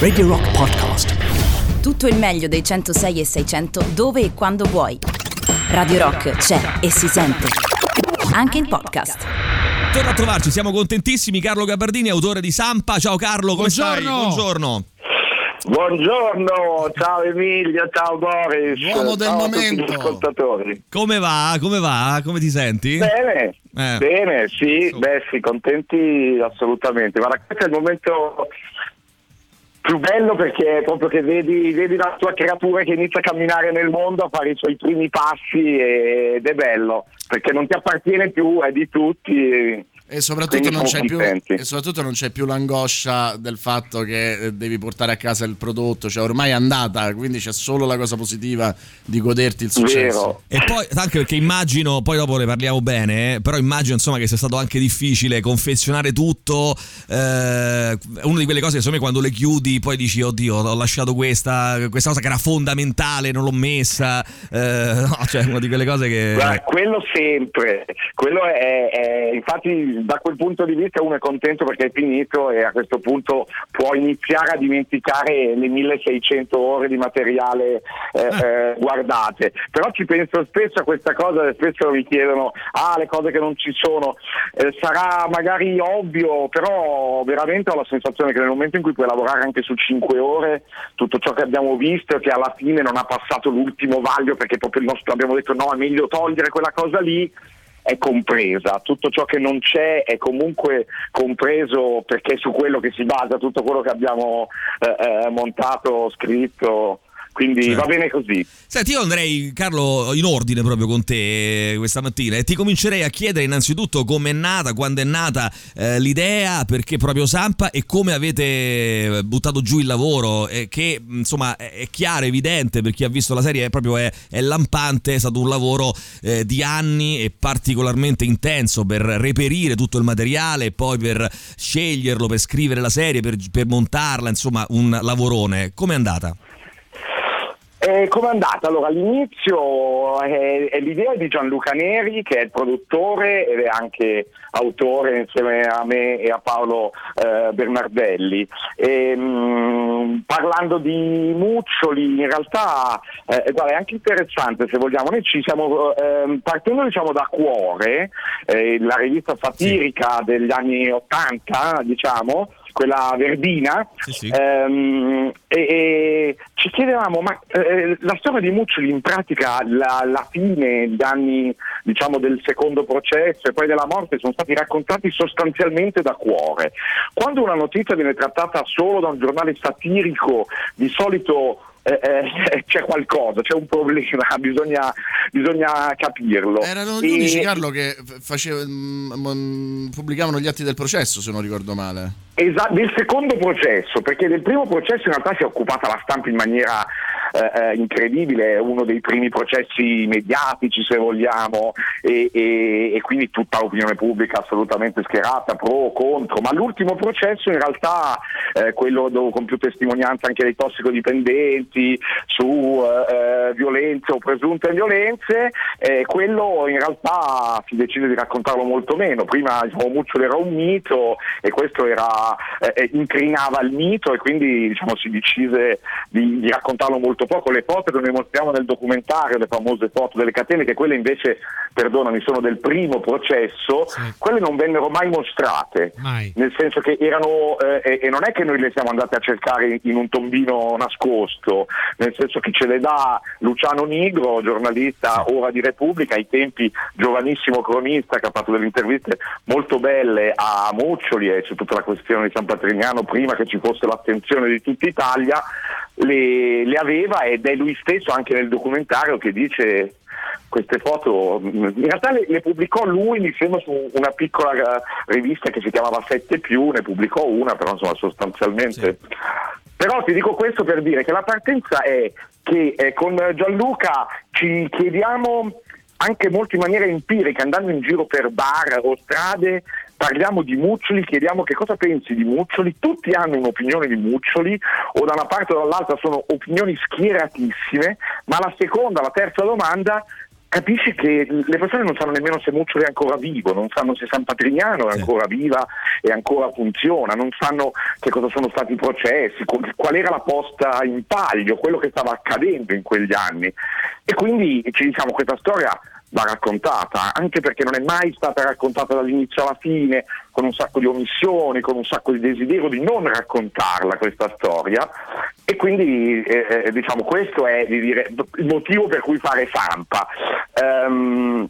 Radio Rock Podcast. Tutto il meglio dei 106 e 600 dove e quando vuoi. Radio Rock c'è e si sente. Anche in podcast. Torna a trovarci, siamo contentissimi. Carlo Gabardini, autore di Sampa. Ciao Carlo, come stai? Buongiorno. Buongiorno. Buongiorno, ciao Emilio, ciao Boris. L'uomo del ciao a tutti momento. gli ascoltatori. Come va? Come va? Come ti senti? Bene, Eh. bene, sì, Su. beh sì, contenti assolutamente. Guarda, questo è il momento più bello perché è proprio che vedi, vedi la tua creatura che inizia a camminare nel mondo, a fare i suoi primi passi ed è bello, perché non ti appartiene più, è di tutti. E soprattutto, più, e soprattutto non c'è più l'angoscia del fatto che eh, devi portare a casa il prodotto, cioè ormai è andata, quindi c'è solo la cosa positiva di goderti il successo. Vero. E poi, anche perché immagino, poi dopo ne parliamo bene, eh, però immagino insomma che sia stato anche difficile confezionare tutto. Eh, una di quelle cose che secondo me quando le chiudi poi dici, oddio, ho lasciato questa, questa cosa che era fondamentale, non l'ho messa. Eh, no, cioè una di quelle cose che... Guarda, quello sempre, quello è, è- infatti da quel punto di vista uno è contento perché è finito e a questo punto può iniziare a dimenticare le 1600 ore di materiale eh, eh, guardate, però ci penso spesso a questa cosa e spesso mi chiedono ah le cose che non ci sono, Eh, sarà magari ovvio, però veramente ho la sensazione che nel momento in cui puoi lavorare anche su 5 ore, tutto ciò che abbiamo visto e che alla fine non ha passato l'ultimo vaglio perché proprio il nostro abbiamo detto no è meglio togliere quella cosa lì è compresa, tutto ciò che non c'è è comunque compreso perché è su quello che si basa tutto quello che abbiamo eh, eh, montato, scritto, quindi Certo. va bene così. Senti, io andrei, Carlo, in ordine proprio con te eh, questa mattina e ti comincerei a chiedere innanzitutto come è nata, quando è nata eh, l'idea, perché proprio Sampa e come avete eh, buttato giù il lavoro, eh, che insomma è chiaro, evidente per chi ha visto la serie, è proprio è, è lampante, è stato un lavoro eh, di anni e particolarmente intenso per reperire tutto il materiale e poi per sceglierlo, per scrivere la serie, per, per montarla, insomma un lavorone. Come è andata? Eh, come è andata? Allora, all'inizio è, è l'idea di Gianluca Neri, che è il produttore ed è anche autore insieme a me e a Paolo eh, Bernardelli. E, mh, parlando di Muccioli, in realtà eh, guarda, è anche interessante se vogliamo. Noi ci siamo ehm, partendo diciamo da Cuore, eh, la rivista satirica degli anni 80, diciamo, quella verdina, Sì, sì. Ehm, e, e ci chiedevamo, ma eh, la storia di Muccioli in pratica, la, la fine, gli anni diciamo, del secondo processo e poi della morte sono stati raccontati sostanzialmente da cuore. Quando una notizia viene trattata solo da un giornale satirico, di solito eh, eh, c'è qualcosa, c'è un problema, bisogna, bisogna capirlo. Erano gli unici, E- Carlo, che facevano, pubblicavano gli atti del processo, se non ricordo male. Esa- del secondo processo, perché del primo processo in realtà si è occupata la stampa in maniera eh, eh, incredibile, uno dei primi processi mediatici se vogliamo e, e- e quindi tutta l'opinione pubblica assolutamente schierata, pro o contro, ma l'ultimo processo in realtà, eh, quello dove, con più testimonianza anche dei tossicodipendenti su eh, eh, violenze o presunte violenze, eh, quello in realtà si decide di raccontarlo molto meno, prima diciamo, Muccioli era un mito e questo era, incrinava il mito e quindi diciamo, si decise di, di raccontarlo molto poco. Le foto che noi mostriamo nel documentario, le famose foto delle catene, che quelle invece, perdonami, sono del primo processo, quelle non vennero mai mostrate, Mai. nel senso che erano, eh, e, non è che noi le siamo andati a cercare in, un tombino nascosto, nel senso che ce le dà? Luciano Nigro, giornalista ora di Repubblica, ai tempi giovanissimo cronista che ha fatto delle interviste molto belle a Muccioli e su tutta la questione di San Patrignano prima che ci fosse l'attenzione di tutta Italia, le, le aveva ed è lui stesso anche nel documentario che dice queste foto in realtà le, le pubblicò lui mi sembra su una piccola eh, rivista che si chiamava 7 più ne pubblicò una però insomma sostanzialmente. Però ti dico questo per dire che la partenza è che eh, con Gianluca ci chiediamo anche molto in maniera empirica andando in giro per bar o strade parliamo di Muccioli, chiediamo che cosa pensi di Muccioli, tutti hanno un'opinione di Muccioli o da una parte o dall'altra sono opinioni schieratissime, ma la seconda, la terza domanda capisci che le persone non sanno nemmeno se Muccioli è ancora vivo, non sanno se San Patrignano è ancora viva e ancora funziona, non sanno che cosa sono stati i processi, qual era la posta in palio, quello che stava accadendo in quegli anni. E quindi ci diciamo questa storia va raccontata, anche perché non è mai stata raccontata dall'inizio alla fine, con un sacco di omissioni, con un sacco di desiderio di non raccontarla questa storia e quindi eh, eh diciamo questo è dire, il motivo per cui fare Sampa. Um,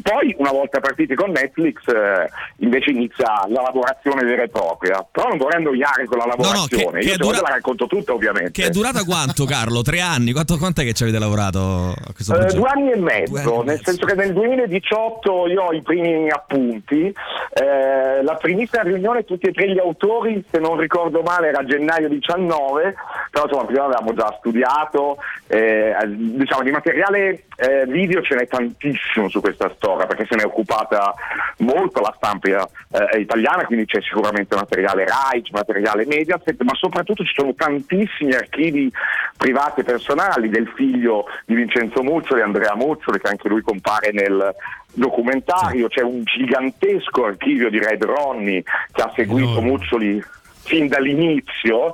poi, una volta partiti con Netflix, eh, invece inizia la lavorazione vera e propria. Però non vorrei annoiare con la lavorazione. No, no, che, che Io dura... la racconto tutta, ovviamente. Che è durata quanto, Carlo? Tre anni? Quanto, quant'è che ci avete lavorato a questo eh, due anni e mezzo, anni nel mezzo. senso che nel 2018 io ho i primi appunti. Eh, la primissima riunione, tutti e tre gli autori, se non ricordo male, era gennaio 19, però insomma prima avevamo già studiato. Eh, diciamo, di materiale eh, video ce n'è tantissimo su questa storia storia perché se ne è occupata molto la stampa eh, italiana, quindi c'è sicuramente materiale RAI, materiale Mediaset, ma soprattutto ci sono tantissimi archivi privati e personali del figlio di Vincenzo Muccioli, Andrea Muccioli, che anche lui compare nel documentario, c'è un gigantesco archivio di Red Ronnie che ha seguito Muccioli fin dall'inizio.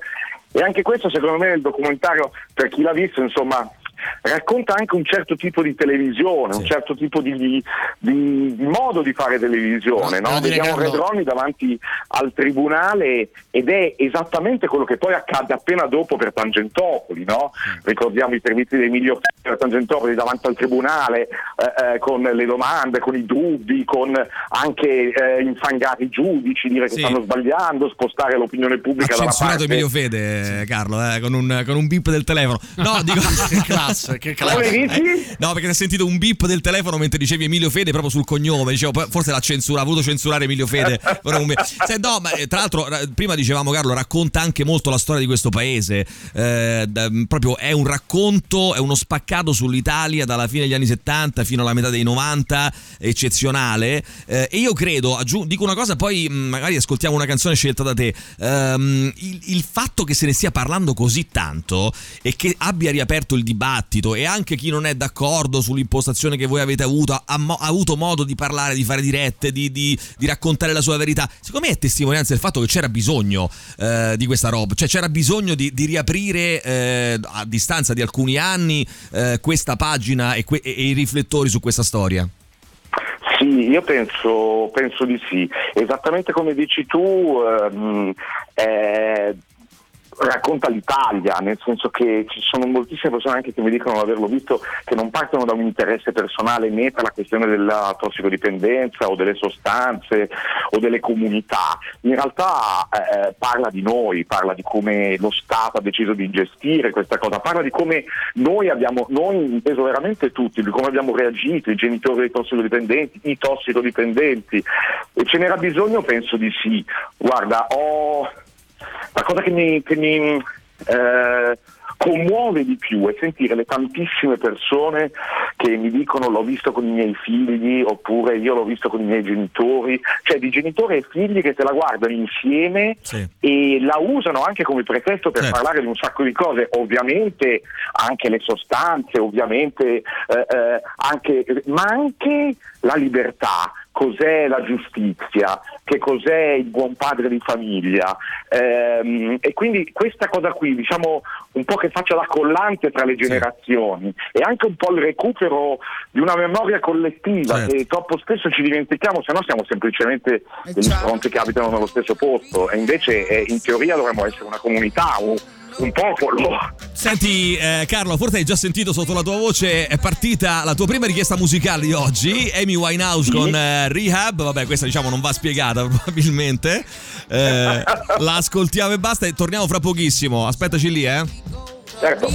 E anche questo secondo me nel documentario per chi l'ha visto insomma racconta anche un certo tipo di televisione, sì. un certo tipo di, di, di, modo di fare televisione. No? No, Vediamo Carlo... Redroni davanti al tribunale ed è esattamente quello che poi accade appena dopo per Tangentopoli. No? Sì. Ricordiamo i servizi di Emilio per Tangentopoli davanti al tribunale eh, eh, con le domande, con i dubbi, con anche eh, infangare i giudici, dire che sì. stanno sbagliando, spostare l'opinione pubblica ha dalla parte. Emilio Fede, Carlo, eh, con un, con un bip del telefono. No, dico classe, che classe. Eh, no, perché ho sentito un bip del telefono mentre dicevi Emilio Fede proprio sul cognome. Dicevo, forse l'ha censurato, ha voluto censurare Emilio Fede. Se, no, ma eh, tra l'altro, prima dicevamo, Carlo, racconta anche molto la storia di questo paese. Eh, da, proprio è un racconto, è uno spaccato sull'Italia dalla fine degli anni 70 fino alla metà dei 90, eccezionale. Eh, e io credo, aggiung- dico una cosa, poi magari ascoltiamo una canzone scelta da te. Um, il, il fatto che se ne stia parlando così tanto e che abbia riaperto il dibattito e anche chi non è d'accordo sull'impostazione che voi avete avuto ha, ha avuto modo di parlare, di fare dirette, di, di, di, raccontare la sua verità. Secondo me è testimonianza del fatto che c'era bisogno eh, di questa roba, cioè c'era bisogno di, di riaprire eh, a distanza di alcuni anni eh, questa pagina e, que- e, i riflettori su questa storia. Sì, io penso, penso, di sì. Esattamente come dici tu, ehm, eh, racconta l'Italia, nel senso che ci sono moltissime persone anche che mi dicono di averlo visto che non partono da un interesse personale né per la questione della tossicodipendenza o delle sostanze o delle comunità, in realtà eh, parla di noi, parla di come lo Stato ha deciso di gestire questa cosa, parla di come noi abbiamo, noi inteso veramente tutti, di come abbiamo reagito, i genitori dei tossicodipendenti, i tossicodipendenti e ce n'era bisogno? Penso di sì. Guarda, ho la cosa che mi, che mi eh, commuove di più è sentire le tantissime persone che mi dicono l'ho visto con i miei figli oppure io l'ho visto con i miei genitori, cioè di genitori e figli che se la guardano insieme sì. e la usano anche come pretesto per certo. parlare di un sacco di cose, ovviamente anche le sostanze, ovviamente eh, eh, anche, ma anche la libertà, cos'è la giustizia, che cos'è il buon padre di famiglia. Ehm, e quindi questa cosa qui, diciamo un po' che faccia la collante tra le generazioni sì. e anche un po' il recupero di una memoria collettiva certo. che troppo spesso ci dimentichiamo, se no siamo semplicemente degli fronti che abitano nello stesso posto e invece eh, in teoria dovremmo essere una comunità. Un, un popolo. Senti eh, Carlo, forse hai già sentito sotto la tua voce è partita la tua prima richiesta musicale di oggi, Amy Winehouse sì. con eh, Rehab, vabbè questa diciamo non va spiegata probabilmente, eh, la ascoltiamo e basta e torniamo fra pochissimo, aspettaci lì eh. Certo.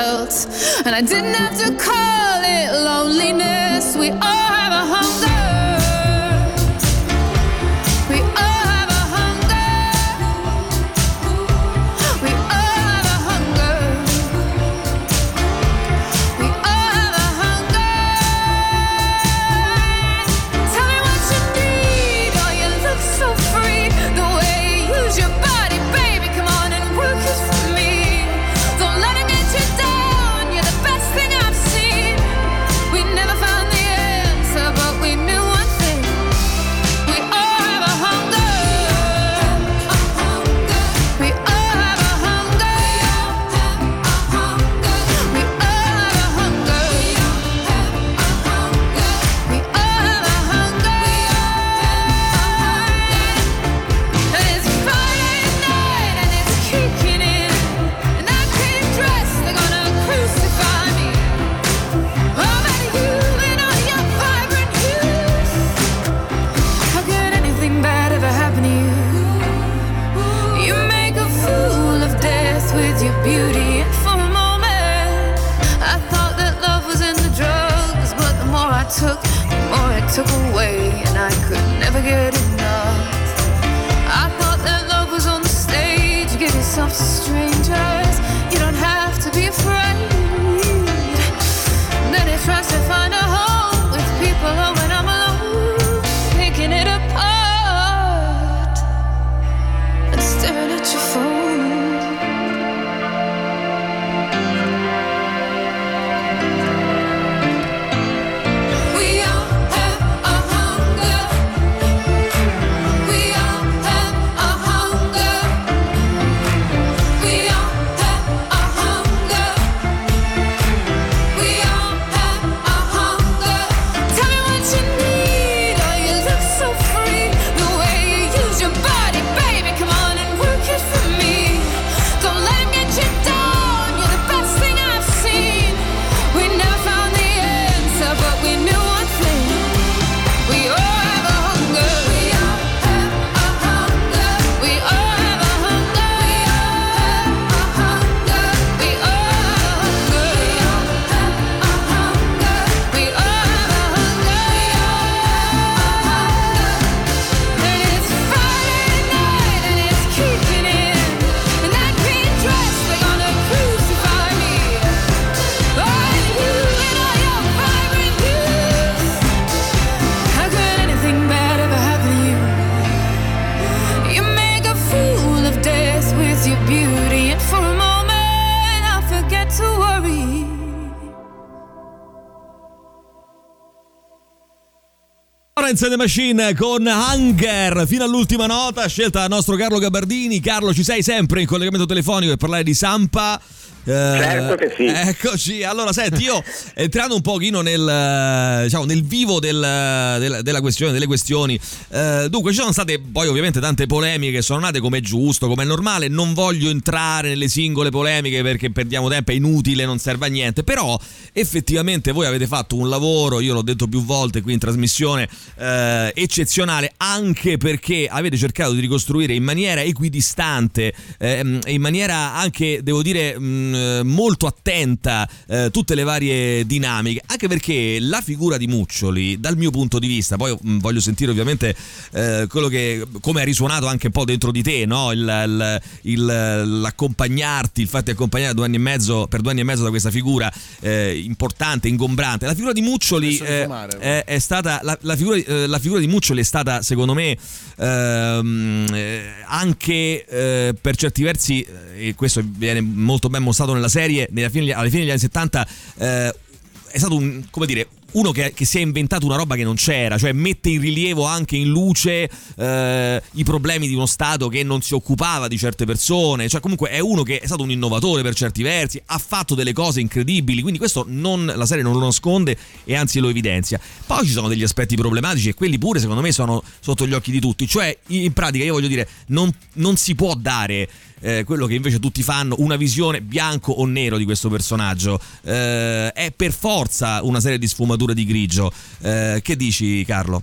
felt. And I didn't have to call it loneliness. We all have a hunger. stranger Florence and the Machine con Hunger fino all'ultima nota scelta dal nostro Carlo Gabardini. Carlo, ci sei sempre in collegamento telefonico per parlare di Sampa. Certo che sì. Eh, eccoci, allora senti, io eh, entrando un pochino nel, eh, diciamo, nel vivo del, del, della questione, delle questioni, eh, dunque ci sono state poi ovviamente tante polemiche che sono nate come è giusto, come è normale, non voglio entrare nelle singole polemiche perché perdiamo tempo, è inutile, non serve a niente, però effettivamente voi avete fatto un lavoro, io l'ho detto più volte qui in trasmissione, eh, eccezionale anche perché avete cercato di ricostruire in maniera equidistante, eh, in maniera anche, devo dire... Mh, mh, molto attenta eh, tutte le varie dinamiche, anche perché la figura di Muccioli, dal mio punto di vista, poi mh, voglio sentire ovviamente eh, quello che come ha risuonato anche un po' dentro di te, no? il, il- il- l'accompagnarti, il fatto di accompagnare due anni e mezzo, per due anni e mezzo da questa figura eh, importante, ingombrante. La figura di Muccioli eh, fumare, è, è stata la, la figura, eh, la figura di Muccioli è stata secondo me ehm, eh, anche per certi versi e questo viene molto ben mostrato nella serie fine- alla fine degli anni 70 eh, è stato un come dire uno che, che si è inventato una roba che non c'era, cioè mette in rilievo anche in luce eh, i problemi di uno Stato che non si occupava di certe persone, cioè comunque è uno che è stato un innovatore per certi versi, ha fatto delle cose incredibili, quindi questo non, la serie non lo nasconde e anzi lo evidenzia. Poi ci sono degli aspetti problematici e quelli pure secondo me sono sotto gli occhi di tutti, cioè in pratica io voglio dire non, non si può dare eh, quello che invece tutti fanno, una visione bianco o nero di questo personaggio. Eh, è per forza una serie di sfumature di grigio. Eh, che dici, Carlo?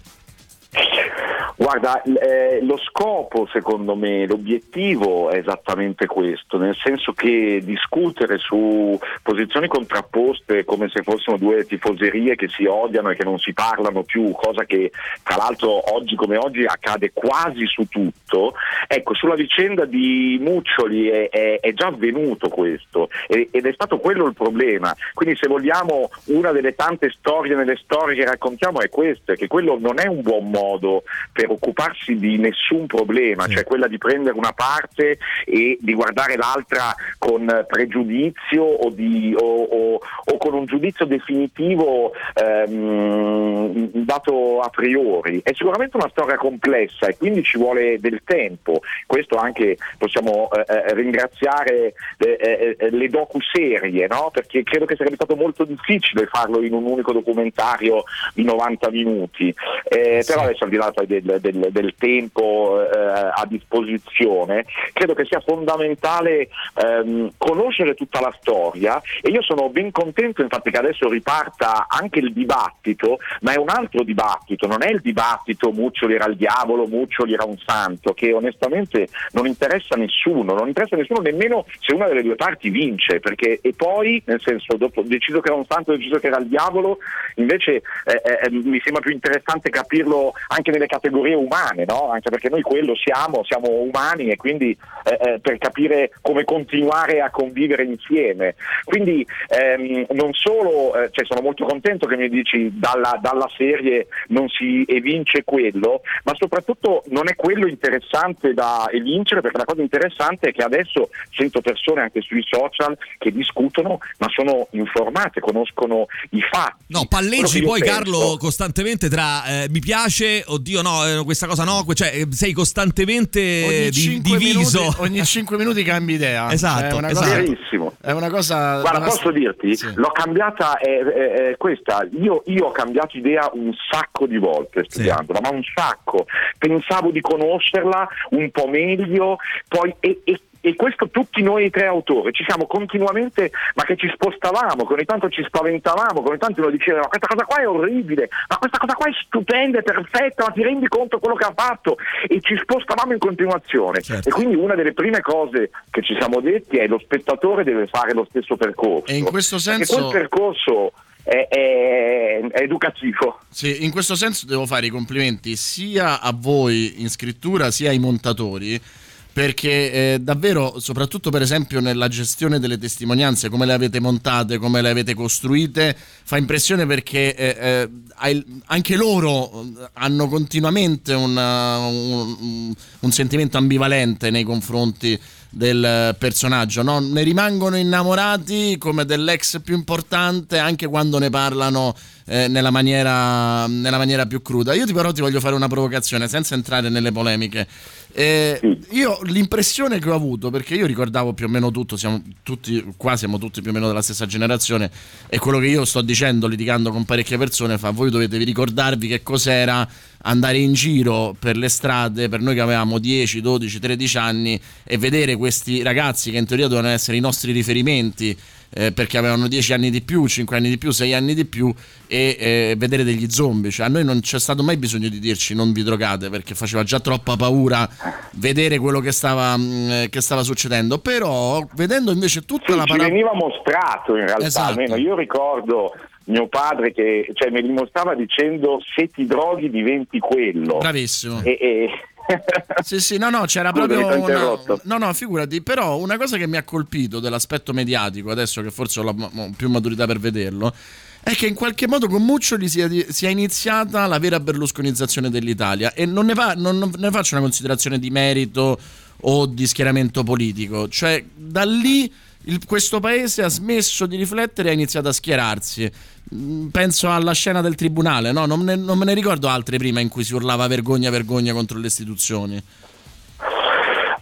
Guarda, eh, lo scopo secondo me, l'obiettivo è esattamente questo, nel senso che discutere su posizioni contrapposte come se fossero due tifoserie che si odiano e che non si parlano più, cosa che tra l'altro oggi come oggi accade quasi su tutto, ecco, sulla vicenda di Muccioli è, è- è già avvenuto questo ed è stato quello il problema. Quindi se vogliamo una delle tante storie nelle storie che raccontiamo è questa, che quello non è un buon modo per occuparsi di nessun problema, cioè quella di prendere una parte e di guardare l'altra con pregiudizio o, di- o- o- o con un giudizio definitivo ehm, dato a priori. È sicuramente una storia complessa e quindi ci vuole del tempo. Questo anche possiamo eh, eh, ringraziare eh, eh, le docu-serie, no? perché credo che sarebbe stato molto difficile farlo in un unico documentario di 90 minuti. Eh, Però adesso al di là poi del, del- tempo eh, a disposizione, credo che sia fondamentale ehm, conoscere tutta la storia e io sono ben contento infatti che adesso riparta anche il dibattito, ma è un altro dibattito, non è il dibattito Muccioli era il diavolo, Muccioli era un santo, che onestamente non interessa a nessuno, non interessa a nessuno nemmeno se una delle due parti vince, perché e poi, nel senso, dopo deciso che era un santo, deciso che era il diavolo, invece eh, eh, mi sembra più interessante capirlo anche nelle categorie umane, no? anche perché noi quello siamo, siamo umani e quindi eh, eh, per capire come continuare a convivere insieme. Quindi ehm, non solo, eh, cioè sono molto contento che mi dici dalla, dalla serie non si evince quello, ma soprattutto non è quello interessante da evincere perché la cosa interessante è che adesso sento persone anche sui social che discutono ma sono informate, conoscono i fatti. No, palleggi poi penso- Carlo costantemente tra eh, mi piace, oddio no, eh, questa cosa no, cioè eh, sei costantemente ogni di- 5 diviso. minuti, ogni 5 minuti cambi idea. Esatto, Cioè, è una esatto. cosa, Verissimo. è una cosa Guarda, una- posso dirti, Sì. l'ho cambiata, è, è- è questa, io, io ho cambiato idea un sacco di volte studiandola, ma un sacco. Pensavo di conoscerla un po' meglio, poi e, e- e questo tutti noi tre autori, ci siamo continuamente, ma che ci spostavamo, che ogni tanto ci spaventavamo, che ogni tanto uno diceva ma questa cosa qua è orribile, ma questa cosa qua è stupenda, è perfetta, ma ti rendi conto quello che ha fatto? E ci spostavamo in continuazione. Certo. E quindi una delle prime cose che ci siamo detti è lo spettatore deve fare lo stesso percorso. E in questo Perché senso- quel percorso è, è- è educativo. Sì, in questo senso devo fare i complimenti sia a voi in scrittura sia ai montatori. Perché eh, davvero, soprattutto per esempio nella gestione delle testimonianze, come le avete montate, come le avete costruite, fa impressione perché eh, eh, anche loro eh, hanno continuamente una- un, un sentimento ambivalente nei confronti del eh, personaggio, no? ne rimangono innamorati come dell'ex più importante anche quando ne parlano eh, nella, maniera, nella maniera più cruda. Io ti però ti voglio fare una provocazione senza entrare nelle polemiche. Eh, io l'impressione che ho avuto, perché io ricordavo più o meno tutto, siamo tutti, qua siamo tutti più o meno della stessa generazione, e quello che io sto dicendo litigando con parecchie persone fa voi dovete ricordarvi che cos'era andare in giro per le strade per noi che avevamo 10, 12, 13 anni e vedere questi ragazzi che in teoria dovevano essere i nostri riferimenti eh, perché avevano 10 anni di più, 5 anni di più, 6 anni di più e eh, vedere degli zombie. Cioè, a noi non c'è stato mai bisogno di dirci non vi drogate perché faceva già troppa paura vedere quello che stava, mh, eh, che stava succedendo. Però vedendo invece tutta Sì, la ci parabola... veniva mostrato in realtà, Esatto. almeno io ricordo mio padre che cioè, me li mostrava dicendo se ti droghi diventi quello. Bravissimo. E, e- Sì, sì, no, no, c'era proprio una... No, no, figurati, però una cosa che mi ha colpito dell'aspetto mediatico, adesso che forse ho la- più maturità per vederlo, è che in qualche modo con Muccioli sia, sia iniziata la vera berlusconizzazione dell'Italia e non ne, fa- non- non ne faccio una considerazione di merito o di schieramento politico, cioè da lì il- questo paese ha smesso di riflettere e ha iniziato a schierarsi. Mm, Penso alla scena del tribunale, no? non, ne- non me ne ricordo altre prima in cui si urlava vergogna, vergogna contro le istituzioni.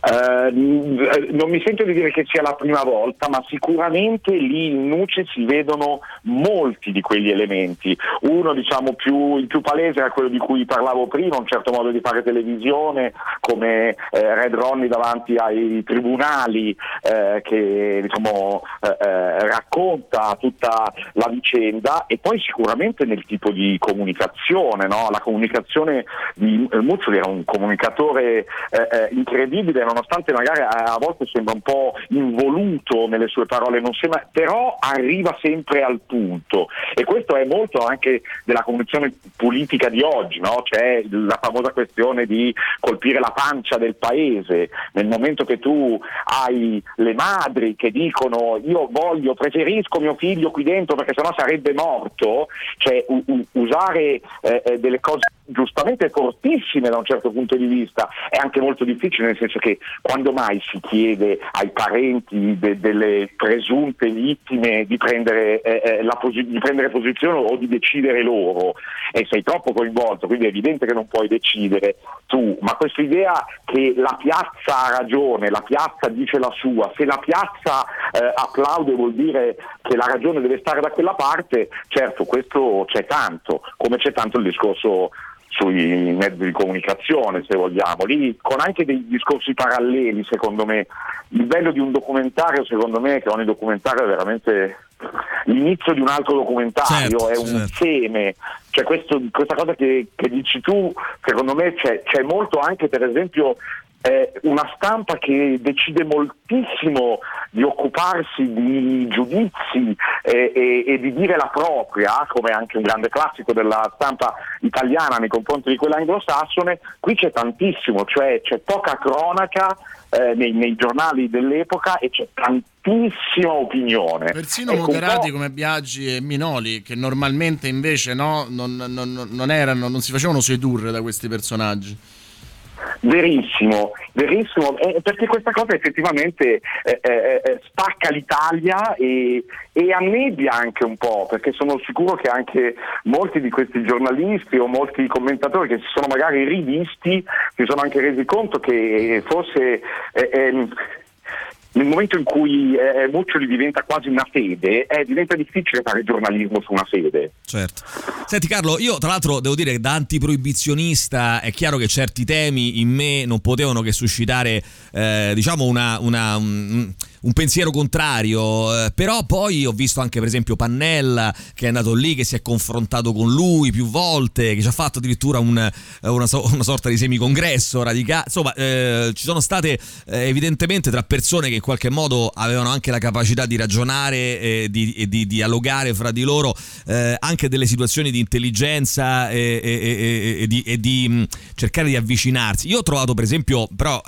Eh, non mi sento di dire che sia la prima volta, ma sicuramente lì in Nuce si vedono molti di quegli elementi. Uno, diciamo, più, il più palese era quello di cui parlavo prima, un certo modo di fare televisione, come eh, Red Ronnie davanti ai tribunali, eh, che diciamo, eh, eh, racconta tutta la vicenda, e poi sicuramente nel tipo di comunicazione. no? La comunicazione di eh, Muzzoli era un comunicatore eh, eh, incredibile, nonostante magari a, a volte sembra un po' involuto nelle sue parole, sembra- però arriva sempre al punto. E questo è molto anche della comunicazione politica di oggi, no? c'è la famosa questione di colpire la pancia del paese. Nel momento che tu hai le madri che dicono io voglio, preferisco mio figlio qui dentro perché sennò sarebbe morto, cioè u- u- usare eh, eh, delle cose giustamente fortissime da un certo punto di vista. È anche molto difficile nel senso che quando mai si chiede ai parenti de- delle presunte vittime di prendere, eh, eh, posi- di prendere posizione o di decidere loro. E sei troppo coinvolto quindi è evidente che non puoi decidere tu. Ma questa idea che la piazza ha ragione la piazza dice la sua se la piazza eh, applaude vuol dire che la ragione deve stare da quella parte certo questo c'è tanto come c'è tanto il discorso sui mezzi di comunicazione, se vogliamo, lì con anche dei discorsi paralleli, secondo me. Il bello di un documentario, secondo me, è che ogni documentario è veramente l'inizio di un altro documentario, Certo, è un certo. insieme. Cioè questo- questa cosa che, che dici tu, secondo me c'è, c'è molto anche, per esempio, eh, una stampa che decide moltissimo di occuparsi di giudizi eh, e, e di dire la propria, come anche un grande classico della stampa italiana nei confronti di quella anglosassone, qui c'è tantissimo, cioè c'è poca cronaca eh, nei, nei giornali dell'epoca e c'è tantissima opinione. Persino Ecco, moderati come Biaggi e Minoli, che normalmente invece no, non, non- non erano, non si facevano sedurre da questi personaggi. Verissimo, verissimo, eh, perché questa cosa effettivamente eh, eh, eh, spacca l'Italia e, e annebbia anche un po', perché sono sicuro che anche molti di questi giornalisti o molti commentatori che si sono magari rivisti si sono anche resi conto che forse eh, ehm, nel momento in cui eh, Muccioli diventa quasi una fede, eh, diventa difficile fare giornalismo su una fede. Certo. Senti Carlo, io tra l'altro devo dire che da antiproibizionista è chiaro che certi temi in me non potevano che suscitare, eh, diciamo, una, una- un, un pensiero contrario, eh, però poi ho visto anche per esempio Pannella che è andato lì, che si è confrontato con lui più volte, che ci ha fatto addirittura un- eh, una, una sorta di semicongresso radicale, insomma eh, ci sono state eh, evidentemente tra persone che in qualche modo avevano anche la capacità di ragionare e di, e di dialogare fra di loro eh, anche delle situazioni di intelligenza e, e- di, e di, cercare di avvicinarsi. Io ho trovato per esempio, però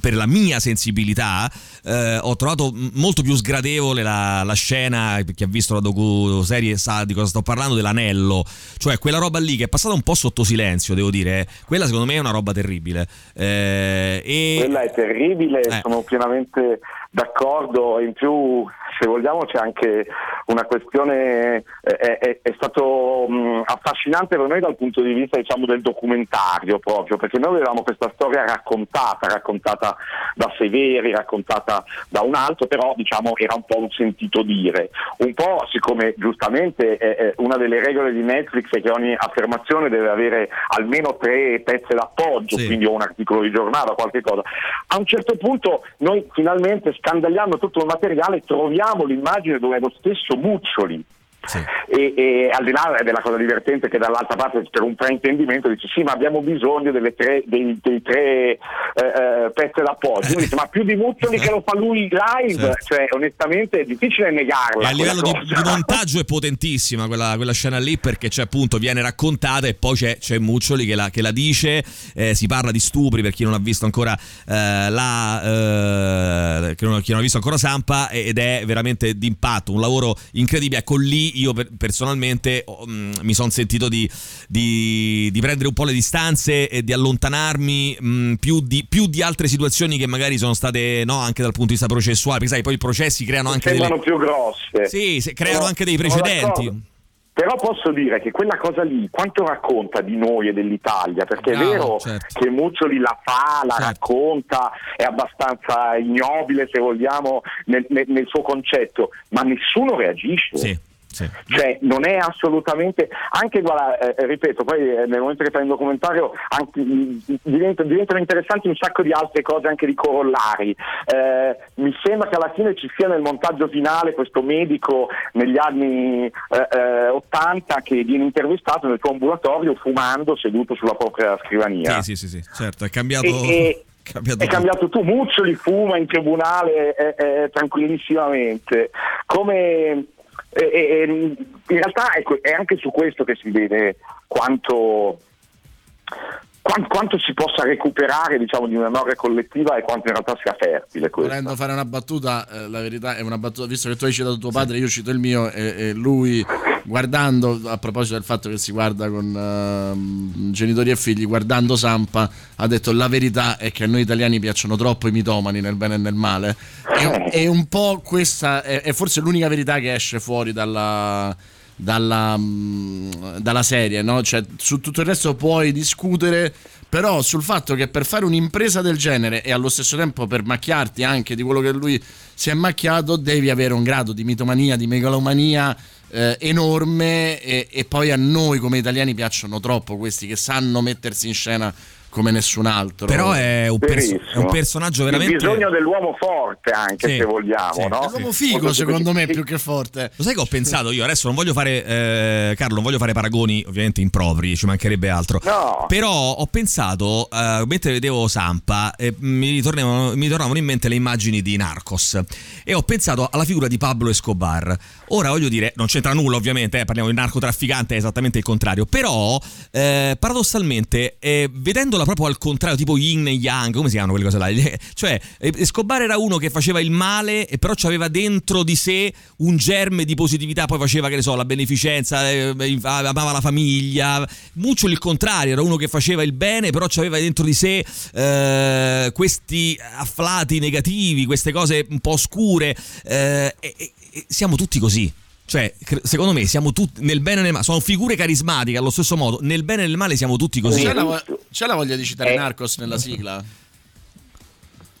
per la mia sensibilità, eh, ho trovato molto più sgradevole la, la scena, chi ha visto la docu-serie sa di cosa sto parlando, dell'anello, cioè quella roba lì che è passata un po' sotto silenzio, devo dire, eh. quella secondo me è una roba terribile. Eh, e... Quella è terribile, Eh. sono pienamente d'accordo. In più, se vogliamo, c'è anche una questione, eh, è, è- è stato mh, affascinante per noi dal punto di vista diciamo, del documentario proprio, perché noi avevamo questa storia raccontata, raccontata da Severi, raccontata da un altro, però diciamo, era un po' un sentito dire. Un po' siccome giustamente eh, una delle regole di Netflix è che ogni affermazione deve avere almeno tre pezze d'appoggio, Sì. quindi o un articolo di giornale o qualche cosa. A un certo punto noi finalmente scandagliando tutto il materiale troviamo l'immagine dove è lo stesso Muccioli. Sì. E, e al di là della cosa divertente che dall'altra parte per un fraintendimento dice sì ma abbiamo bisogno delle tre, dei, dei tre eh, eh, pezze d'appoggio Uno dice, ma più di Muccioli che lo fa lui live Certo. cioè onestamente è difficile negarla E a livello di, di montaggio è potentissima quella, quella scena lì perché c'è appunto viene raccontata e poi c'è, c'è Muccioli che la, che la dice, eh, si parla di stupri per chi non ha visto ancora eh, la eh, che non, chi non ha visto ancora Sampa ed è veramente d'impatto, un lavoro incredibile. Ecco lì io per- personalmente oh, mm, mi sono sentito di, di- di prendere un po' le distanze e di allontanarmi mm, più, di, più di altre situazioni che magari sono state no, anche dal punto di vista processuale, perché sai poi i processi creano anche delle... sembrano più grosse Sì, se- creano Sono- anche dei precedenti. Però posso dire che quella cosa lì, quanto racconta di noi e dell'Italia? Perché è vero certo. che Muccioli la fa, la Certo. racconta, è abbastanza ignobile se vogliamo nel, nel- nel suo concetto, ma nessuno reagisce. Sì, sì. Cioè, non è assolutamente. Anche, guarda, eh, ripeto, poi eh, nel momento che fai un documentario anche, mh, diventa- diventano interessanti un sacco di altre cose, anche di corollari. Eh, mi sembra che alla fine ci sia nel montaggio finale questo medico negli anni eh, eh, 80 che viene intervistato nel suo ambulatorio fumando seduto sulla propria scrivania. Sì, sì, sì, sì, certo, è cambiato. E- cambiato è cambiato tu, Muccioli fuma in tribunale eh, eh, tranquillissimamente. Come, eh, eh, in realtà ecco, è anche su questo che si vede quanto, quan- quanto si possa recuperare diciamo, di memoria collettiva e quanto in realtà sia fertile questo. Volendo fare una battuta, eh, la verità è una battuta, visto che tu hai citato tuo padre, io cito il mio e, e lui guardando, a proposito del fatto che si guarda con ehm, genitori e figli, guardando Sampa, ha detto la verità è che a noi italiani piacciono troppo i mitomani nel bene e nel male. E, e un po' questa è, è forse l'unica verità che esce fuori dalla... Dalla, mm, dalla serie, no? Cioè, su tutto il resto puoi discutere, però sul fatto che per fare un'impresa del genere e allo stesso tempo per macchiarti anche di quello che lui si è macchiato, devi avere un grado di mitomania, di megalomania eh, enorme e, e poi a noi come italiani piacciono troppo questi che sanno mettersi in scena come nessun altro. Però è un, perso- è un personaggio veramente. Il bisogno dell'uomo forte anche Sì, se vogliamo, sì. no? È l'uomo figo secondo me sì. più che forte. Lo sai che ho pensato io? Adesso non voglio fare, eh, Carlo, non voglio fare paragoni ovviamente impropri, ci mancherebbe altro. No. Però ho pensato, eh, mentre vedevo Sampa, eh, mi, ritornavano, mi tornavano in mente le immagini di Narcos e ho pensato alla figura di Pablo Escobar. Ora voglio dire, non c'entra nulla ovviamente, eh, parliamo di narcotrafficante, è esattamente il contrario, però eh, paradossalmente, eh, vedendola proprio al contrario, tipo Yin e Yang, come si chiamano quelle cose là? Cioè, eh, Escobar era uno che faceva il male e però aveva dentro di sé un germe di positività, poi faceva, che ne so, la beneficenza, eh, amava la famiglia. Muccioli il contrario, era uno che faceva il bene, però aveva dentro di sé eh, questi afflati negativi, queste cose un po' oscure. eh, e siamo tutti così. Cioè, secondo me siamo tutti nel bene e nel male, sono figure carismatiche allo stesso modo, nel bene e nel male siamo tutti così. C'è la, voglia di citare. Narcos nella sigla?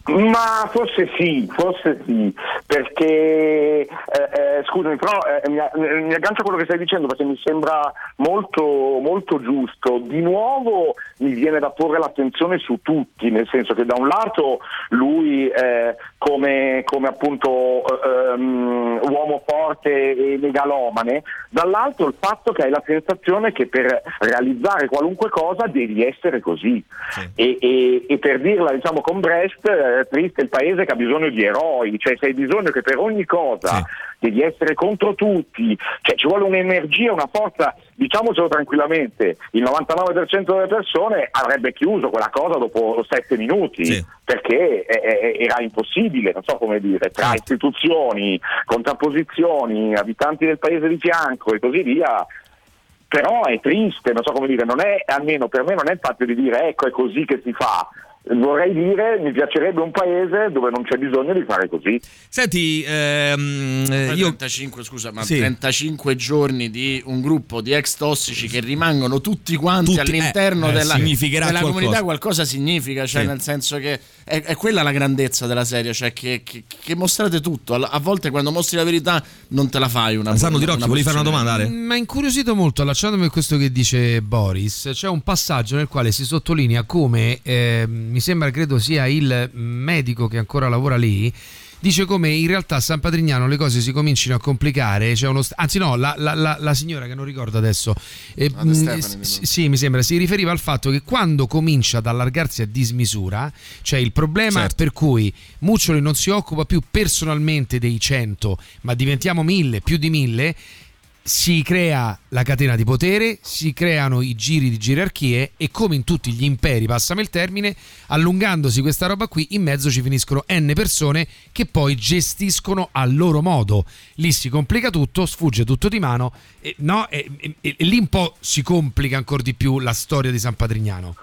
Ma forse sì, forse sì, perché eh, eh, scusami, però eh, mi, mi aggancio a quello che stai dicendo perché mi sembra molto, molto giusto. Di nuovo mi viene da porre l'attenzione su tutti, nel senso che da un lato lui eh, come, come appunto eh, ehm, uomo forte e megalomane, dall'altro il fatto che hai la sensazione che per realizzare qualunque cosa devi essere così. Sì. E, e- e per dirla diciamo con Brest, eh, triste il paese che ha bisogno di eroi, cioè se hai bisogno che per ogni cosa Sì. devi essere contro tutti, cioè ci vuole un'energia, una forza, diciamocelo tranquillamente, il 99% delle persone avrebbe chiuso quella cosa dopo sette minuti. Sì. Perché eh, eh, era impossibile, non so come dire, tra Certo. istituzioni, contrapposizioni, abitanti del paese di fianco e così via, però è triste, non so come dire, non è, almeno per me non è il fatto di dire ecco è così che si fa, vorrei dire, mi piacerebbe un paese dove non c'è bisogno di fare così. Senti, ehm, eh, io 35, scusa, ma Sì. 35 giorni di un gruppo di ex tossici che rimangono tutti quanti Tutti- all'interno eh, eh, della, significherà della qualcosa. comunità qualcosa significa, cioè Sì. nel senso che è, è quella la grandezza della serie, cioè che, che- che mostrate tutto, a, volte quando mostri la verità non te la fai una Sanno di Rocchi, volevi fare una domanda, Ale? Mi ha incuriosito molto, allacciandomi a questo che dice Boris, c'è un passaggio nel quale si sottolinea come, eh, mi sembra credo sia il medico che ancora lavora lì, dice come in realtà a San Patrignano le cose si comincino a complicare, c'è uno st- anzi no, la, la- la- la signora che non ricordo adesso, eh, Ah, mh, Stefani, s- sì mi sembra, si riferiva al fatto che quando comincia ad allargarsi a dismisura, cioè il problema Certo. per cui Muccioli non si occupa più personalmente dei 100, ma diventiamo 1000, più di 1000, si crea la catena di potere, si creano i giri di gerarchie e come in tutti gli imperi, passami il termine, allungandosi questa roba qui, in mezzo ci finiscono n persone che poi gestiscono a loro modo. Lì si complica tutto, sfugge tutto di mano e, no, e- e- e lì un po' si complica ancora di più la storia di San Patrignano.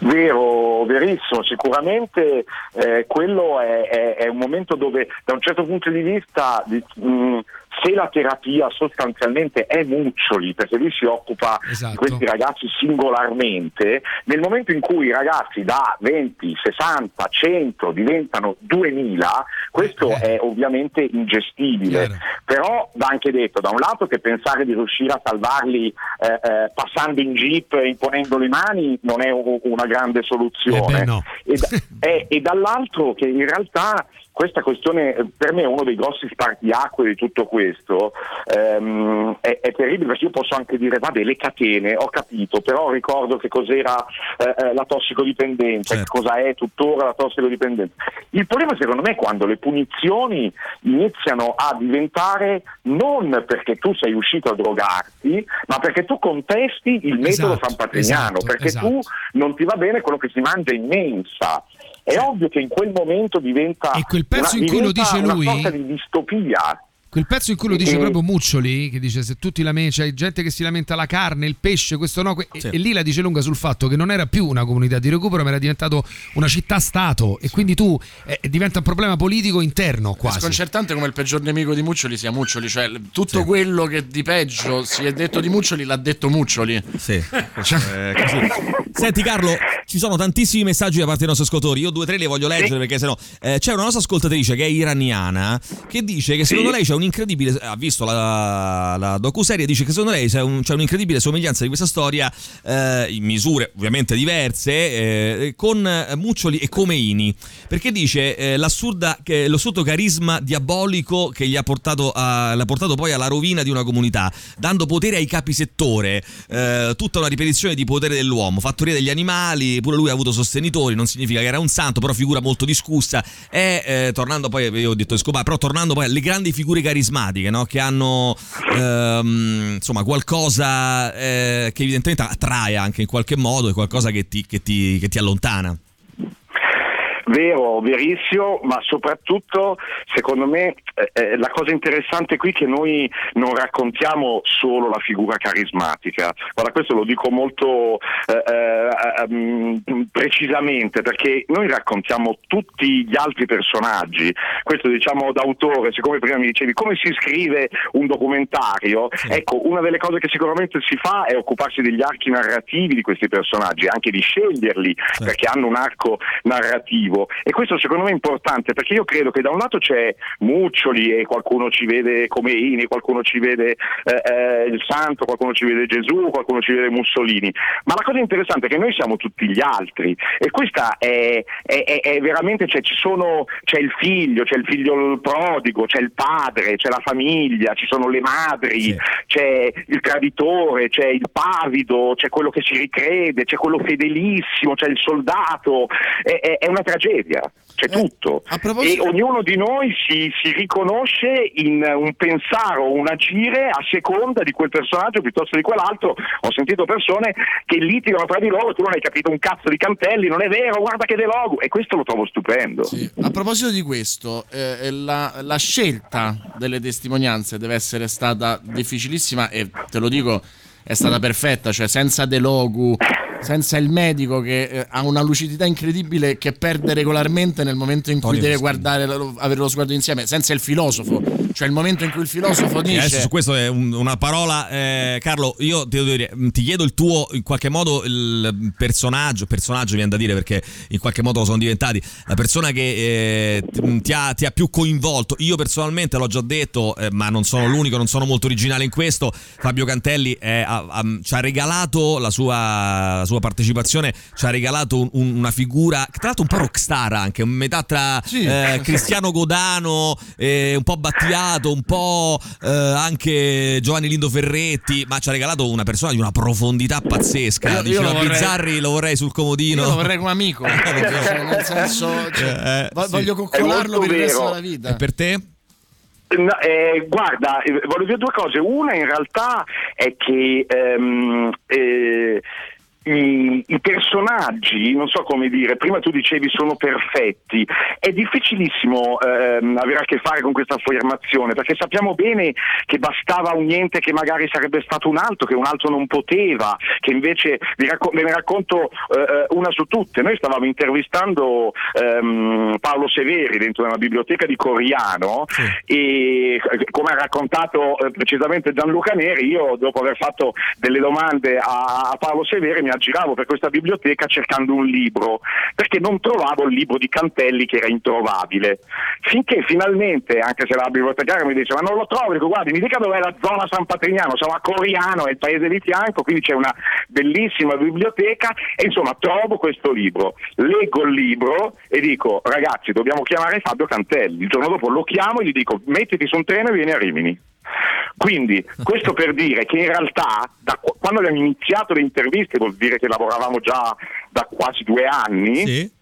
Vero, verissimo, sicuramente eh, quello è, è- è un momento dove da un certo punto di vista di- mh, se la terapia sostanzialmente è Muccioli, perché lui si occupa Esatto. di questi ragazzi singolarmente, nel momento in cui i ragazzi da 20, 60, 100 diventano 2000, questo Eh. è ovviamente ingestibile. Chiaro. Però va anche detto da un lato che pensare di riuscire a salvarli eh, eh, passando in jeep e imponendo le mani non è una grande soluzione. Eh no. e, eh, e dall'altro che in realtà questa questione per me è uno dei grossi spartiacque di tutto questo, ehm, è, è terribile perché io posso anche dire vabbè le catene, ho capito, però ricordo che cos'era eh, eh, la tossicodipendenza, Certo. che cosa è tuttora la tossicodipendenza. Il problema secondo me è quando le punizioni iniziano a diventare non perché tu sei uscito a drogarti, ma perché tu contesti il metodo Esatto, San Patrignano, esatto, perché esatto. tu non ti va bene quello che si mangia in mensa. È ovvio che in quel momento diventa, E quel pezzo una, in cui lo dice lui- una sorta di distopia. Quel pezzo in cui lo dice E- proprio Muccioli, che dice se tutti lamenti, c'è gente che si lamenta la carne, il pesce, questo no, que- e- Sì. e, lì la dice lunga sul fatto che non era più una comunità di recupero, ma era diventato una città-stato e quindi tu eh, diventa un problema politico interno È quasi. sconcertante come il peggior nemico di Muccioli sia Muccioli, cioè tutto quello che di peggio si è detto di Muccioli l'ha detto Muccioli. Sì, eh, così. Senti Carlo, ci sono tantissimi messaggi da parte dei nostri ascoltatori. Io due o tre li voglio leggere perché sennò eh, c'è una nostra ascoltatrice che è iraniana che dice che secondo lei c'è un incredibile ha visto la, la docuserie dice che secondo lei c'è, un- c'è un'incredibile somiglianza di questa storia eh, in misure ovviamente diverse eh, con eh, Muccioli e Comeini perché dice eh, l'assurda che, l'assurdo carisma diabolico che gli ha portato, a- l'ha portato poi alla rovina di una comunità dando potere ai capisettore eh, tutta una ripetizione di potere dell'uomo fattoria degli animali pure lui ha avuto sostenitori non significa che era un santo però figura molto discussa e eh, tornando poi io ho detto Escobar però tornando poi alle grandi figure carismatiche no? che hanno ehm, insomma qualcosa eh, che evidentemente attrae anche in qualche modo e qualcosa che ti, che ti- che ti allontana Vero, verissimo, ma soprattutto secondo me eh, eh, la cosa interessante qui è che noi non raccontiamo solo la figura carismatica, guarda questo lo dico molto eh, eh, ehm, precisamente perché noi raccontiamo tutti gli altri personaggi, questo diciamo d'autore, siccome prima mi dicevi come si scrive un documentario, ecco una delle cose che sicuramente si fa è occuparsi degli archi narrativi di questi personaggi, anche di sceglierli perché hanno un arco narrativo e questo secondo me è importante perché io credo che da un lato c'è Muccioli e qualcuno ci vede Comeini, qualcuno ci vede eh, eh, il Santo, qualcuno ci vede Gesù, qualcuno ci vede Mussolini, ma la cosa interessante è che noi siamo tutti gli altri. E questa è, è- è- veramente, cioè, ci sono, c'è il figlio, c'è il figlio prodigo, c'è il padre, c'è la famiglia, ci sono le madri, Sì. c'è il traditore, c'è il pavido, c'è quello che si ricrede, c'è quello fedelissimo, c'è il soldato, è, è- è una tragedia, c'è Eh, tutto. E ognuno di noi si, si riconosce in un pensare o un agire a seconda di quel personaggio piuttosto di quell'altro. Ho sentito persone che litigano tra di loro, tu non hai capito un cazzo di Cantelli, non è vero, guarda che delogo, e questo lo trovo stupendo. Sì. A proposito di questo, eh, la, la scelta delle testimonianze deve essere stata difficilissima e te lo dico, è stata perfetta, cioè senza De Logu, senza il medico che eh, ha una lucidità incredibile che perde regolarmente nel momento in cui Tony deve Moschini. guardare, avere lo sguardo insieme, senza il filosofo, cioè il momento in cui il filosofo Eh, Adesso dice... su questo è un- una parola, eh, Carlo. Io ti, devo dire, ti chiedo il tuo, in qualche modo, il personaggio. Personaggio viene da dire perché in qualche modo lo sono diventati. La persona che eh, ti, ti ha, ti ha più coinvolto. Io personalmente l'ho già detto, eh, ma non sono l'unico, non sono molto originale in questo. Fabio Cantelli ha- ha- ci ha regalato la sua, la sua partecipazione, ci ha regalato un- un- una figura, tra l'altro un po' rockstar anche, un metà tra Sì. eh, Cristiano Godano, eh, un po' Battiato, un po' eh, anche Giovanni Lindo Ferretti, ma ci ha regalato una persona di una profondità pazzesca. Io- io Diceva lo vorrei- Bizzarri, lo vorrei sul comodino. Io lo vorrei come amico, cioè, nel senso, cioè, Eh, sì. voglio È coccolarlo per il resto vero. della vita. E per te? No, eh, guarda, eh, voglio dire due cose. Una in realtà è che ehm, eh, i, i personaggi, non so come dire, prima tu dicevi sono perfetti, è difficilissimo ehm, avere a che fare con questa affermazione perché sappiamo bene che bastava un niente che magari sarebbe stato un altro, che un altro non poteva, che invece vi racco- ve ne racconto eh, eh, una su tutte. Noi stavamo intervistando ehm, Paolo Severi dentro una biblioteca di Coriano e eh, come ha raccontato eh, precisamente Gianluca Neri, io dopo aver fatto delle domande a, a Paolo Severi mi aggiravo per questa biblioteca cercando un libro perché non trovavo il libro di Cantelli che era introvabile. Finché finalmente, anche se la bibliotecaria mi dice ma non lo trovo, dico guardi mi dica dov'è la zona San Patrignano, siamo a Coriano, è il paese di fianco, quindi c'è una bellissima biblioteca e insomma trovo questo libro, leggo il libro e dico ragazzi dobbiamo chiamare Fabio Cantelli, il giorno dopo lo chiamo e gli dico mettiti su un treno e vieni a Rimini. Quindi questo per dire che in realtà da qu- quando abbiamo iniziato le interviste, vuol dire che lavoravamo già da quasi due anni, Sì.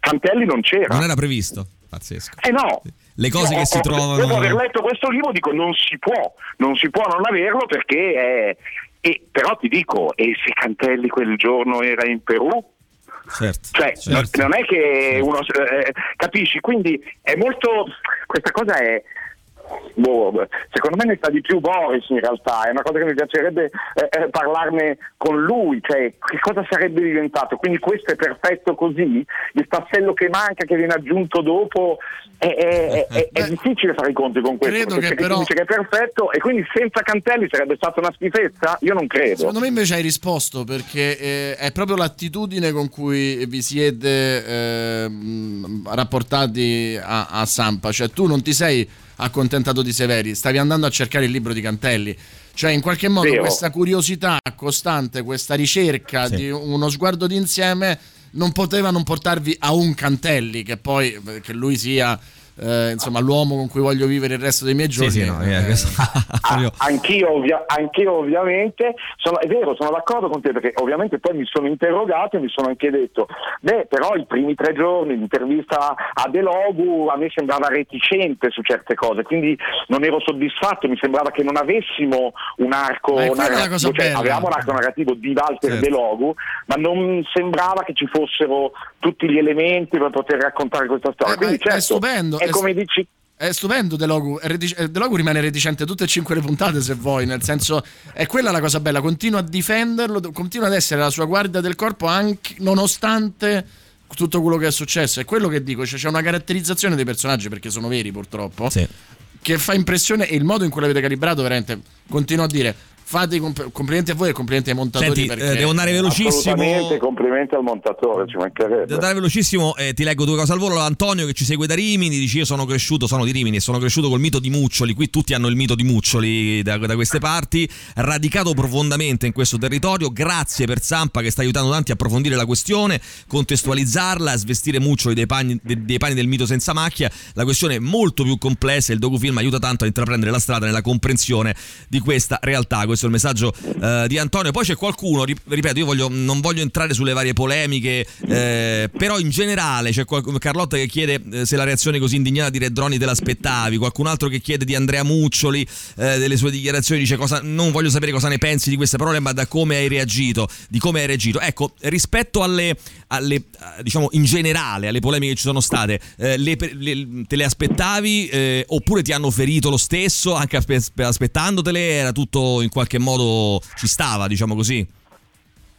Cantelli non c'era. Non era previsto. Pazzesco. Eh no. Le cose Io che si ho- trovano- Dopo aver letto questo libro dico non si può, non si può non averlo perché è... E, però ti dico, e se Cantelli quel giorno era in Perù? Certo. Cioè, non- certo. non è che uno eh, capisci, quindi è molto questa cosa è boh, secondo me ne sa di più Boris in realtà, è una cosa che mi piacerebbe eh, eh, parlarne con lui, cioè che cosa sarebbe diventato, quindi questo è perfetto così, il tassello che manca che viene aggiunto dopo è, è- è- è difficile fare i conti con questo, credo perché che però- dice che è perfetto e quindi senza Cantelli sarebbe stata una schifezza? Io non credo. Secondo me invece hai risposto perché eh, è proprio l'attitudine con cui vi siete ehm, rapportati a, a Sampa, cioè tu non ti sei accontentato di Severi, stavi andando a cercare il libro di Cantelli. Cioè, in qualche modo Vero. questa curiosità costante, questa ricerca Sì. di uno sguardo d'insieme non poteva non portarvi a un Cantelli, che poi eh, che lui sia eh, insomma l'uomo con cui voglio vivere il resto dei miei giorni. Sì, sì, no, eh, eh, questo- Ah, io- anch'io, ovvia- anch'io ovviamente, sono, è vero, sono d'accordo con te perché ovviamente poi mi sono interrogato e mi sono anche detto, beh però i primi tre giorni l'intervista a De Logu a me sembrava reticente su certe cose, quindi non ero soddisfatto, mi sembrava che non avessimo un arco narrativo, cioè, avevamo un arco narrativo di Walter Certo. De Logu, ma non sembrava che ci fossero tutti gli elementi per poter raccontare questa storia. Eh, quindi ma è certo, stupendo, è è come dici È stupendo De Logu, De Logu rimane reticente tutte e cinque le puntate se vuoi, nel senso è quella la cosa bella, continua a difenderlo, continua ad essere la sua guardia del corpo anche nonostante tutto quello che è successo. È quello che dico, cioè, c'è una caratterizzazione dei personaggi perché sono veri purtroppo, Sì. che fa impressione e il modo in cui l'avete calibrato veramente, continuo a dire, fate i comp- complimenti a voi e complimenti ai montatori Senti, perché eh, devo andare velocissimo. Assolutamente, complimenti al montatore, ci mancherebbe. Devo andare velocissimo, eh, ti leggo due cose al volo. Antonio che ci segue da Rimini, dice io sono cresciuto, sono di Rimini e sono cresciuto col mito di Muccioli, qui tutti hanno il mito di Muccioli da, da queste parti, radicato profondamente in questo territorio, grazie per Zampa che sta aiutando tanti a approfondire la questione, contestualizzarla, a svestire Muccioli dei panni, de- dei panni del mito senza macchia, la questione è molto più complessa e il docufilm aiuta tanto a intraprendere la strada nella comprensione di questa realtà, questo è il messaggio eh, di Antonio, poi c'è qualcuno, rip- ripeto, io voglio- non voglio entrare sulle varie polemiche, eh, però in generale c'è qual- Carlotta che chiede eh, se la reazione così indignata di Redroni te l'aspettavi, qualcun altro che chiede di Andrea Muccioli, eh, delle sue dichiarazioni, dice cosa, non voglio sapere cosa ne pensi di queste parole, ma da come hai reagito, di come hai reagito. Ecco, rispetto alle, alle, diciamo in generale, alle polemiche che ci sono state, eh, le- le- te le aspettavi eh, oppure ti hanno ferito lo stesso, anche aspe- aspettandotele, era tutto in qualche modo ci stava, diciamo così?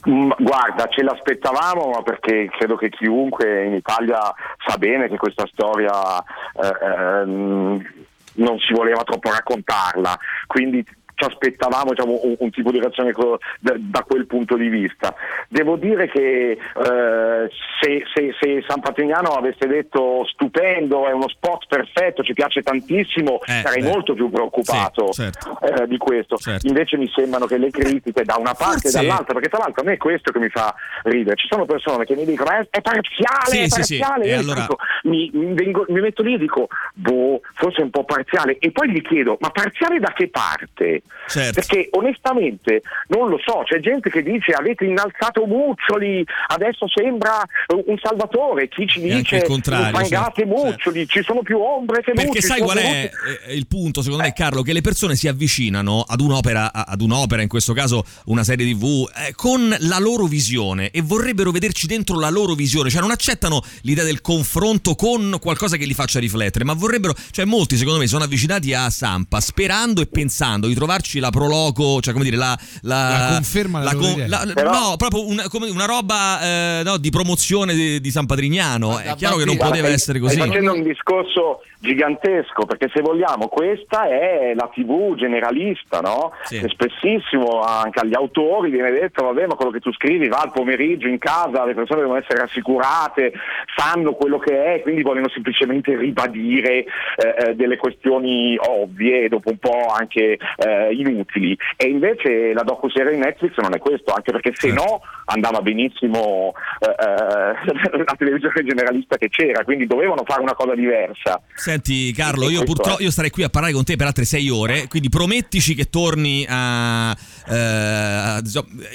Mm, Guarda, ce l'aspettavamo, perché credo che chiunque in Italia sa bene che questa storia eh, ehm, non si voleva troppo raccontarla, quindi ci aspettavamo diciamo, un, un tipo di reazione da, da quel punto di vista. Devo dire che eh, se, se- se San Patrignano avesse detto stupendo, è uno spot perfetto, ci piace tantissimo, Eh, sarei beh. molto più preoccupato Sì, certo. eh, di questo. Certo. Invece mi sembrano che le critiche da una parte Forse- e dall'altra, perché tra l'altro a me è questo che mi fa ridere. Ci sono persone che mi dicono "Eh, è parziale, Sì, è sì, sì. parziale. Io allora- dico, mi, mi vengo- mi metto lì e dico, boh, forse è un po' parziale. E poi gli chiedo, ma parziale da che parte? Certo. Perché onestamente non lo so, c'è gente che dice avete innalzato Muccioli, adesso sembra un salvatore, chi ci E dice il contrario, fangate certo, Muccioli, ci sono più ombre che luci. Perché sai qual è luci. eh, il punto, secondo me, Carlo? Che le persone si avvicinano ad un'opera, ad un'opera, in questo caso una serie TV, eh, con la loro visione e vorrebbero vederci dentro la loro visione. Cioè, non accettano l'idea del confronto con qualcosa che li faccia riflettere, ma vorrebbero, cioè, molti, secondo me, sono avvicinati a Sampa sperando e pensando di trovarci la proloco, cioè, come dire, la, La conferma della loro idea. Però- no, proprio una, come una roba eh, no, di promozione di, di San Patrignano. Ma È chiaro che non poteva Guarda, essere stai- così. Stai facendo un discorso gigantesco, perché se vogliamo questa è la TV generalista, no? Sì. Spessissimo anche agli autori viene detto, vabbè, ma quello che tu scrivi va al pomeriggio in casa, le persone devono essere rassicurate, sanno quello che è, quindi vogliono semplicemente ribadire eh, eh, delle questioni ovvie e dopo un po' anche eh, inutili. E invece la docuserie di Netflix non è questo, anche perché se no andava benissimo eh, eh, la televisione generalista che c'era, quindi dovevano fare una cosa diversa. Senti Carlo, io purtroppo io starei qui a parlare con te per altre sei ore, quindi promettici che torni a... eh,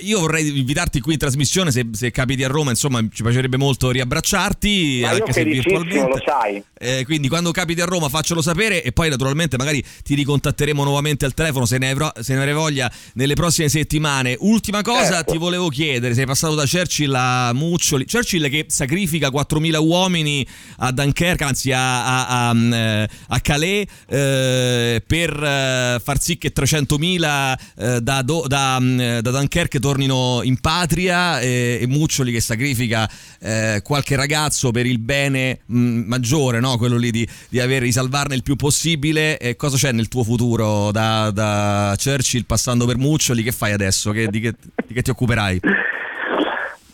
io vorrei invitarti qui in trasmissione, se, se capiti a Roma, insomma ci piacerebbe molto riabbracciarti, Ma anche se virtualmente. lo sai. Eh, quindi quando capiti a Roma faccelo sapere e poi naturalmente magari ti ricontatteremo nuovamente al telefono se ne hai, vro- se ne avrai voglia nelle prossime settimane. Ultima cosa Certo. ti volevo chiedere, sei passato da Churchill a Muccioli, Churchill che sacrifica 4.000 uomini a Dunkerque, anzi a, a, a, mm, eh, a Calais eh, per eh, far sì che 300.000 eh, da, do- da, mm, da Dunkerque tornino in patria eh, e Muccioli che sacrifica eh, qualche ragazzo per il bene mh, maggiore, no? quello lì di, di avere, di salvarne il più possibile. Cosa c'è nel tuo futuro da, da Churchill passando per Muccioli? Che fai adesso? Che- di, che, di che ti occuperai?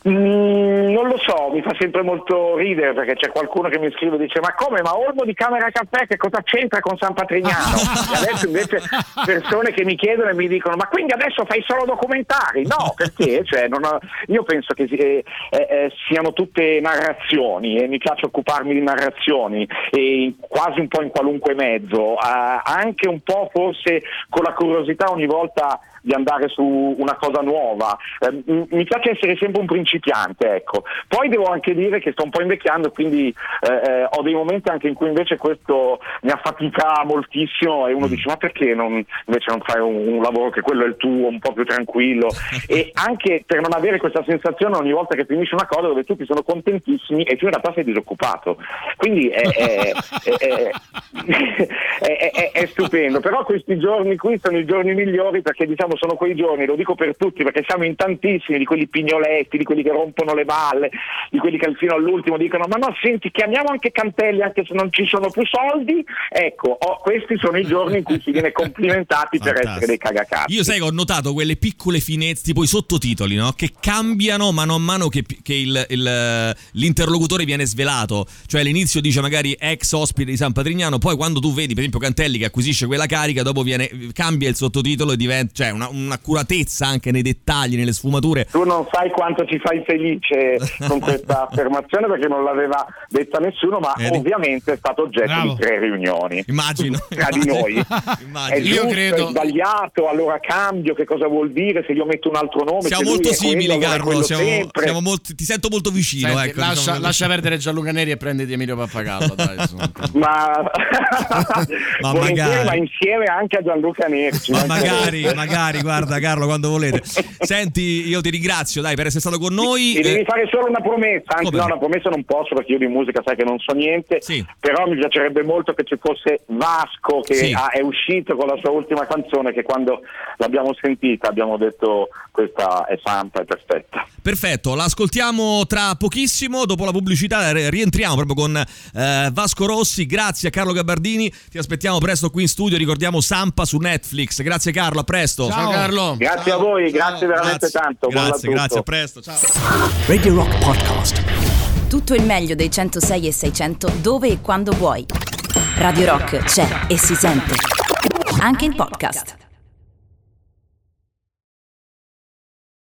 Mm, non lo so, mi fa sempre molto ridere perché c'è qualcuno che mi scrive e dice ma come, ma Olmo di Camera Caffè che cosa c'entra con San Patrignano? e adesso invece persone che mi chiedono e mi dicono ma quindi adesso fai solo documentari? No, perché? Cioè, ho- io penso che eh, eh, eh, siano tutte narrazioni e mi piace occuparmi di narrazioni e quasi un po' in qualunque mezzo, eh, anche un po' forse con la curiosità ogni volta di andare su una cosa nuova. Eh, mi piace essere sempre un principiante, ecco. Poi devo anche dire che sto un po' invecchiando, quindi eh, eh, ho dei momenti anche in cui invece questo mi affatica moltissimo e uno dice ma perché non, invece non fai un, un lavoro che quello è il tuo, un po' più tranquillo e anche per non avere questa sensazione ogni volta che finisci una cosa dove tutti sono contentissimi e tu in realtà sei disoccupato. Quindi è- è- è- è stupendo, però questi giorni qui sono i giorni migliori perché diciamo sono quei giorni, lo dico per tutti, perché siamo in tantissimi di quelli pignoletti, di quelli che rompono le balle, di quelli che fino all'ultimo dicono ma no senti chiamiamo anche Cantelli anche se non ci sono più soldi, ecco oh, questi sono i giorni in cui si viene complimentati per essere dei cagacazzi. Io sai che ho notato quelle piccole finezze, tipo i sottotitoli, no? Che cambiano mano a mano che, che il- il- l'interlocutore viene svelato. Cioè all'inizio dice magari ex ospite di San Patrignano, poi quando tu vedi, per esempio, Cantelli che acquisisce quella carica, dopo viene, cambia il sottotitolo e diventa. cioè una- un'accuratezza anche nei dettagli, nelle sfumature. Tu non sai quanto ci fai felice con questa affermazione perché non l'aveva detta nessuno, ma Vedi? ovviamente è stato oggetto Bravo. di tre riunioni. Immagino. Tra di noi. È Immagino. Io giusto, credo- è sbagliato, allora cambio, che cosa vuol dire se io metto un altro nome? Siamo molto è quello, simili, è Carlo. Siamo, sempre. siamo molto- ti sento molto vicino. Senti, ecco, lascia, diciamo- lascia perdere Gianluca Neri e prenditi Emilio Pappagallo. Dai. Ma, Ma magari. ma insieme anche a Gianluca Nerci. Ma magari, interessa. Magari, guarda Carlo, quando volete. Senti, io ti ringrazio, dai, per essere stato con noi. Mi devi Eh, fare solo una promessa, anzi Come? no, una promessa non posso perché io di musica sai che non so niente, Sì. però mi piacerebbe molto che ci fosse Vasco che Sì. ha- è uscito con la sua ultima canzone che quando l'abbiamo sentita abbiamo detto questa è santa, è perfetta. Perfetto, l'ascoltiamo tra pochissimo, dopo la pubblicità re- rientriamo proprio con eh, Vasco Rossi, grazie a Carlo Gabardini, ti aspettiamo presto qui in studio, ricordiamo Sampa su Netflix, grazie Carlo, a presto. Ciao Carlo. Grazie a voi, grazie veramente Grazie, tanto. grazie, grazie, a presto, ciao. Radio Rock Podcast. Tutto il meglio dei 106 e 600 dove e quando vuoi. Radio Rock c'è e si sente. Anche in podcast.